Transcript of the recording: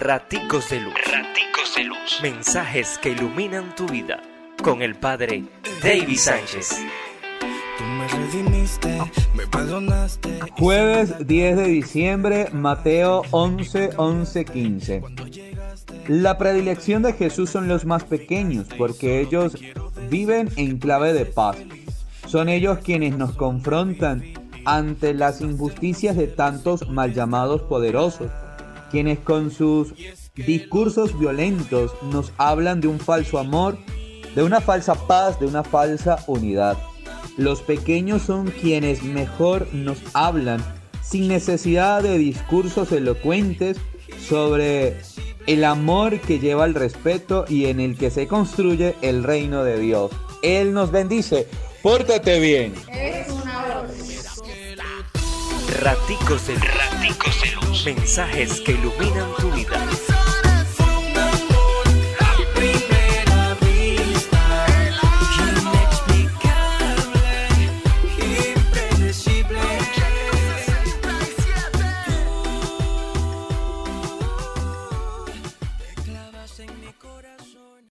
Raticos de Luz. Raticos de Luz. Mensajes que iluminan tu vida. Con el Padre David Sánchez. Jueves 10 de diciembre, Mateo 11, 11, 15. La predilección de Jesús son los más pequeños porque ellos viven en clave de paz. Son ellos quienes nos confrontan ante las injusticias de tantos mal llamados poderosos, quienes con sus discursos violentos nos hablan de un falso amor, de una falsa paz, de una falsa unidad. Los pequeños son quienes mejor nos hablan sin necesidad de discursos elocuentes sobre el amor que lleva al respeto y en el que se construye el reino de Dios. Él nos bendice. Pórtate bien. Raticos de Raticos de Luz. Mensajes que iluminan tu vida.